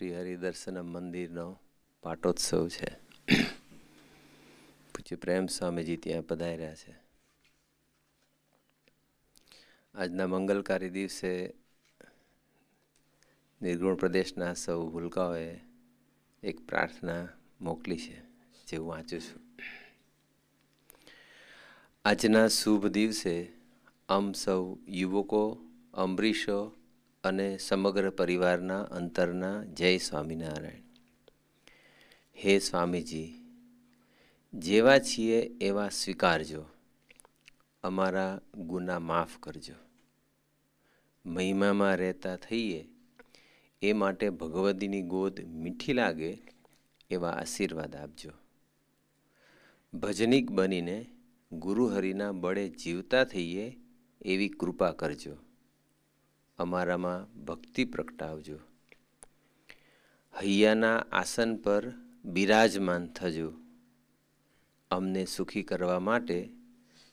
શ્રી હરિદર્શનમ મંદિરનો પાટોત્સવ છે. પૂજ્ય પ્રેમ સ્વામીજી ત્યાં પધાર્યા છે. આજના મંગલકારી દિવસે નિર્ગુણ પ્રદેશના સૌ ભૂલકાઓએ એક પ્રાર્થના મોકલી છે, જે હું વાંચું છું. આજના શુભ દિવસે આમ સૌ યુવકો અમરીશો અને સમગ્ર પરિવારના અંતરના જય સ્વામિનારાયણ. હે સ્વામીજી, જેવા છીએ એવા સ્વીકારજો. અમારા ગુના માફ કરજો. મહિમામાં રહેતા થઈએ એ માટે ભગવતીની ગોદ મીઠી લાગે એવા આશીર્વાદ આપજો. ભજનિક બનીને ગુરુહરિના બળે જીવતા થઈએ એવી કૃપા કરજો. અમારામાં ભક્તિ પ્રગટાવજો. હૈયાના આસન પર બિરાજમાન થજો. અમને સુખી કરવા માટે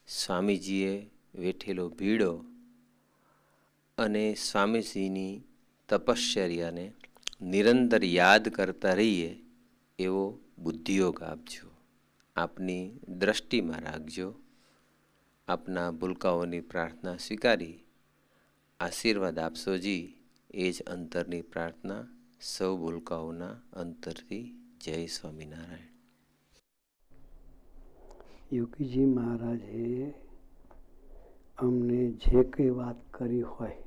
સ્વામીજીએ વેઠેલો ભીડો અને સ્વામીજીની તપશ્ચર્યાને નિરંતર યાદ કરતા રહીએ એવો બુદ્ધિયોગ આપજો. આપની દ્રષ્ટિમાં રાખજો. આપના ભૂલકાઓની પ્રાર્થના સ્વીકારી આશીર્વાદ આપશો જી. એ જ અંતરની પ્રાર્થના સૌ ભૂલકાઓના અંતરથી જય સ્વામિનારાયણ. યોગીજી મહારાજે અમને જે કંઈ વાત કરી હોય,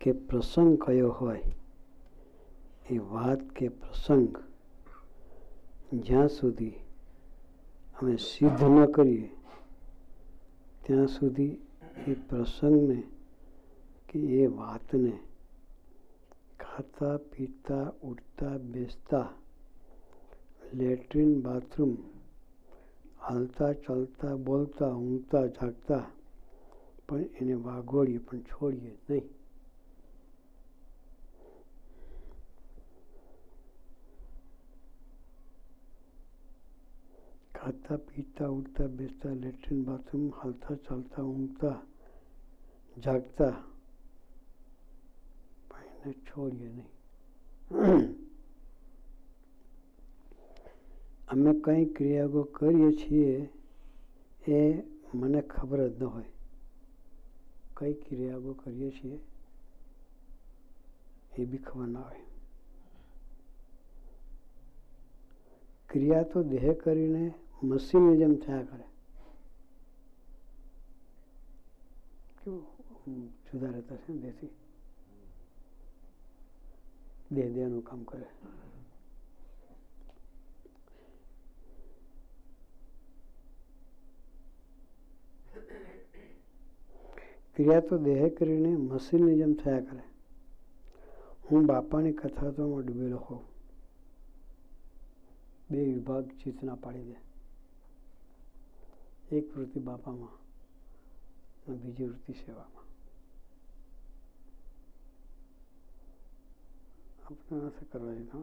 કે પ્રસંગ કયો હોય, એ વાત કે પ્રસંગ જ્યાં સુધી અમે સિદ્ધ ન કરીએ, ત્યાં સુધી એ પ્રસંગને કે એ વાતને ખાતા પીતા ઉઠતા બેસતા લેટ્રિન બાથરૂમ હાલતા ચાલતા બોલતા ઊંઘતા જાગતા પણ એને વાગોળીએ પણ છોડીએ નહીં ખાતા પીતા ઉઠતા બેસતા, લેટ્રિન બાથરૂમ હાલતા, ચાલતા, ઊંઘતા, જાગતા. એને છોડીએ નહીં. અમે કંઈ ક્રિયાઓ કરીએ છીએ એ મને ખબર જ ન હોય. કઈ ક્રિયાઓ કરીએ છીએ એ બી ખબર ના હોય. ક્રિયા તો દેહ કરીને મશીનની જેમ થયા કરે કેવું જુદા રહેતા છે દેહથી દેહ દેહનું કામ કરે ક્રિયા તો દેહ કરીને મશીનની જેમ થયા કરે હું બાપાની કથા તો ડૂબેલો હોઉં બે વિભાગ ચેતના પાડી દે એક વૃત્તિ બાપામાં અને બીજી વૃત્તિ સેવામાં. આપણે નથી કરવા દીધા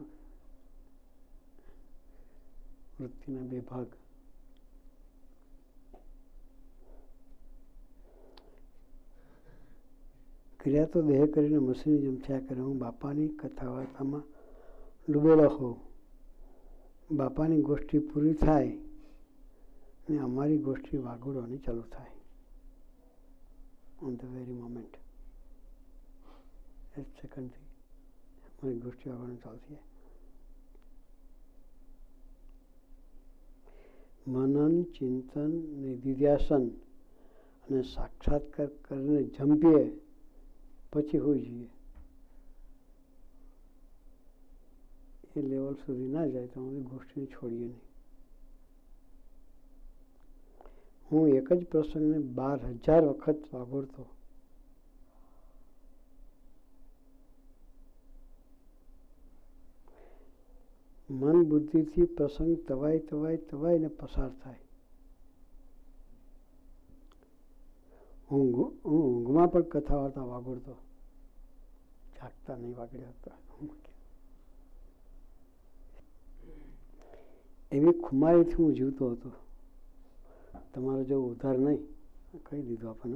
વૃત્તિના બે ભાગ. ક્રિયા તો દેહ કરીને મશીનની જેમ થયા કરે. હું બાપાની કથા વાર્તામાં ડૂબેલો હોઉં. બાપાની ગોષ્ઠી પૂરી થાય ને અમારી ગોષ્ઠી વાગોડવાની ચાલુ થાય. ઓન ધ વેરી મોમેન્ટ એક સેકન્ડથી અમારી ગોષ્ઠી વાગોડવાનું ચાલુ થાય મનન, ચિંતન નિધિધ્યાસન અને સાક્ષાત્કાર કરીને જંપીએ પછી હોઈ જઈએ. એ લેવલ સુધી ના જાય તો અમે ગોષ્ઠીને છોડીએ નહીં. હું એક જ પ્રસંગને બાર હજાર વખત વાગોળતો. મન બુદ્ધિથી પ્રસંગ તવાય તવાય તવાઈને પસાર થાય. હું હું ઊંઘમાં પણ કથા વાર્તા વાગોળતો. જાગતા નહીં વાગડ્યા હતા. એવી ખુમારીથી હું જીવતો હતો. तुम्हारा जो उधार नहीं कही दीद अपन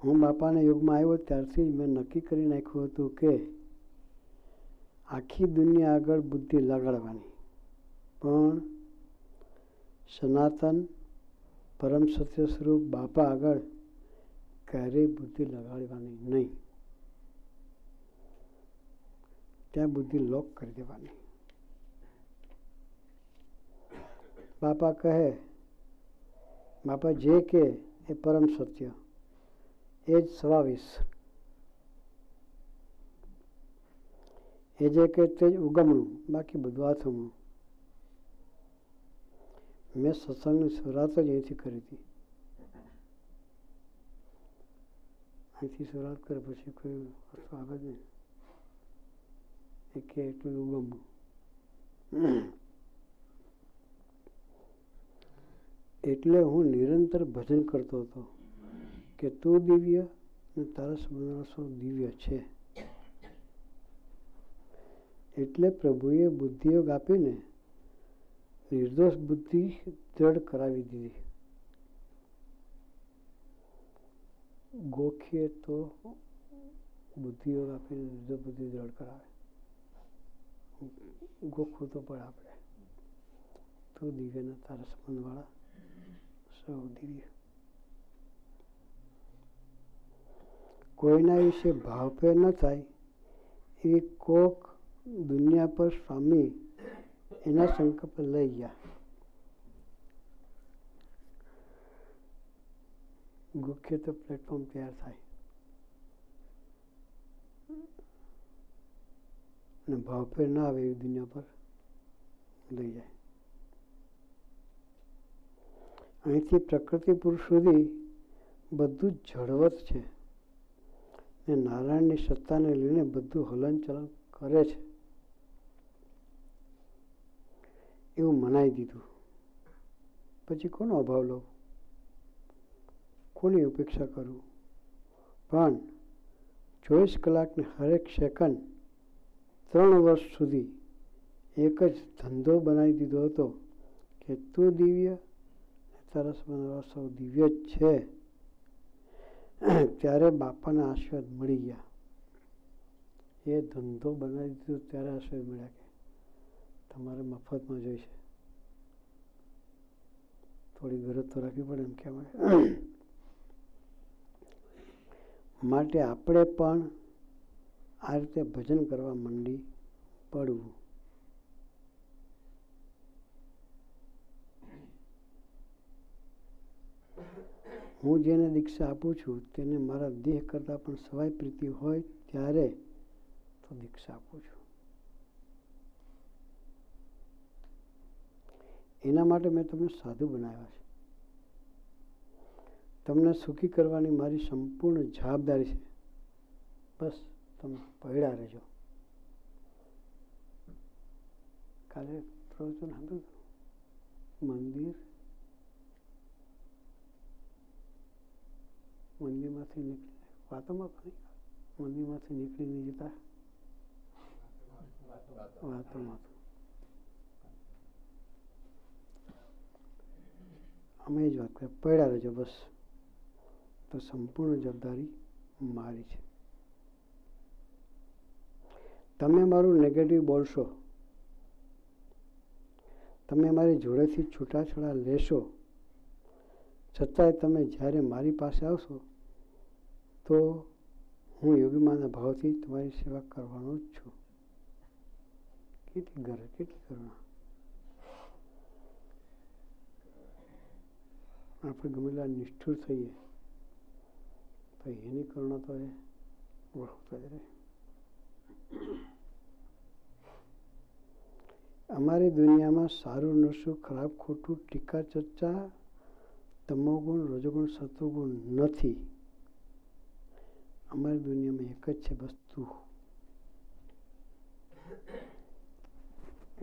हूँ बापा ने युग में आयो त्यारे नक्की कर नाख्यूत आखी दुनिया आग बुद्धि लगाड़ी सनातन परम सत्य स्वरूप बापा आगे ક્યારેય બુદ્ધિ લગાડવાની નહીં. ત્યાં બુદ્ધિ લોક કરી દેવાની. બાપા કહે, બાપા જે કે એ પરમ સત્ય, એ જ સ્વાવીસ એ જે કે તે જ ઉગમણું, બાકી બધું આથમણું. મેં સત્સંગની શરૂઆત જ અહીંથી કરી હતી. અહીંથી શરૂઆત કરે, પછી કોઈ વસ્તુ જ નહીં એ કે એટલું ઉગમણું એટલે હું નિરંતર ભજન કરતો હતો કે તું દિવ્ય અને તારા સંબંધો દિવ્ય છે. એટલે પ્રભુએ બુદ્ધિયોગ આપીને નિર્દોષ બુદ્ધિ દ્રઢ કરાવી દીધી. ગોખીએ તો બુદ્ધિયોગ આપીને નિર્દોષ બુદ્ધિ દ્રઢ કરાવે. ગોખવું તો પણ આપણે. તું દિવ્યના તારા સંબંધવાળા સૌ દિવ્ય. કોઈના વિશે ભાવપેર ન થાય એવી કોક દુનિયા પર સ્વામી એના સંકલ્પ લઈ ગયા. ગુખ્ય તો પ્લેટફોર્મ તૈયાર થાય અને ભાવભેર ના આવે એવી દુનિયા પર લઈ જાય અહીંથી પ્રકૃતિ પુરુષ સુધી બધું જળવત છે ને નારાયણની સત્તાને લઈને બધું હલનચલન કરે છે એવું મનાઈ દીધું પછી કોનો અભાવ લઉં કોની ઉપેક્ષા કરું. પણ ચોવીસ કલાકને હરેક સેકન્ડ ત્રણ વર્ષ સુધી એક જ ધંધો બનાવી દીધો હતો કે તું દિવ્ય સરસ બનાવવા સૌ દિવ્ય જ છે. ત્યારે બાપાના આશીર્વાદ મળી ગયા. એ ધંધો બનાવી દીધો ત્યારે આશીર્વાદ મળ્યા કે તમારે મફતમાં જોઈશે. થોડી ગરજ તો રાખવી પડે એમ કહેવાય. માટે આપણે પણ આ રીતે ભજન કરવા માંડી પડવું. હું જેને દીક્ષા આપું છું તેને મારા દેહ કરતાં પણ સવાય પ્રીતિ હોય ત્યારે તો દીક્ષા આપું છું. એના માટે મેં તમને સાધુ બનાવ્યા છે. તમને સુખી કરવાની મારી સંપૂર્ણ જવાબદારી છે. બસ તમે પડ્યા રહેજો. કાલે પ્રવચન સાંભળ્યું મંદિર? મંદિરમાંથી નીકળી વાતોમાં પણ મંદિરમાંથી નીકળી નહીં જતા? વાતોમાં અમે જ વાત કરીએ. પડ્યા રહેજો બસ. તો સંપૂર્ણ જવાબદારી મારી છે. તમે મારું નેગેટિવ બોલશો. તમે મારી જોડેથી છૂટાછેડા લેશો. છતાંય તમે જ્યારે મારી પાસે આવશો, તો હું યોગીમાના ભાવથી તમારી સેવા કરવાનો જ છું. કેટલી ગર, કેટલી કરુણા. આપણે ગમેલા નિષ્ઠુર થઈએ. તો એની કરુણા તો એ વળગતા જ રહે. અમારી દુનિયામાં સારું નશું, ખરાબ ખોટું, ટીકા ચર્ચા, તમોગુણ, રજોગુણ, સત્વગુણ નથી. અમારી દુનિયામાં એક જ છે વસ્તુ.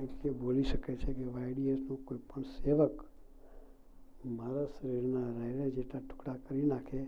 એટલે બોલી શકે છે કે વાયડીએસનો કોઈ પણ સેવક મારા શરીરના રહેલા જેટલા ટુકડા કરી નાખે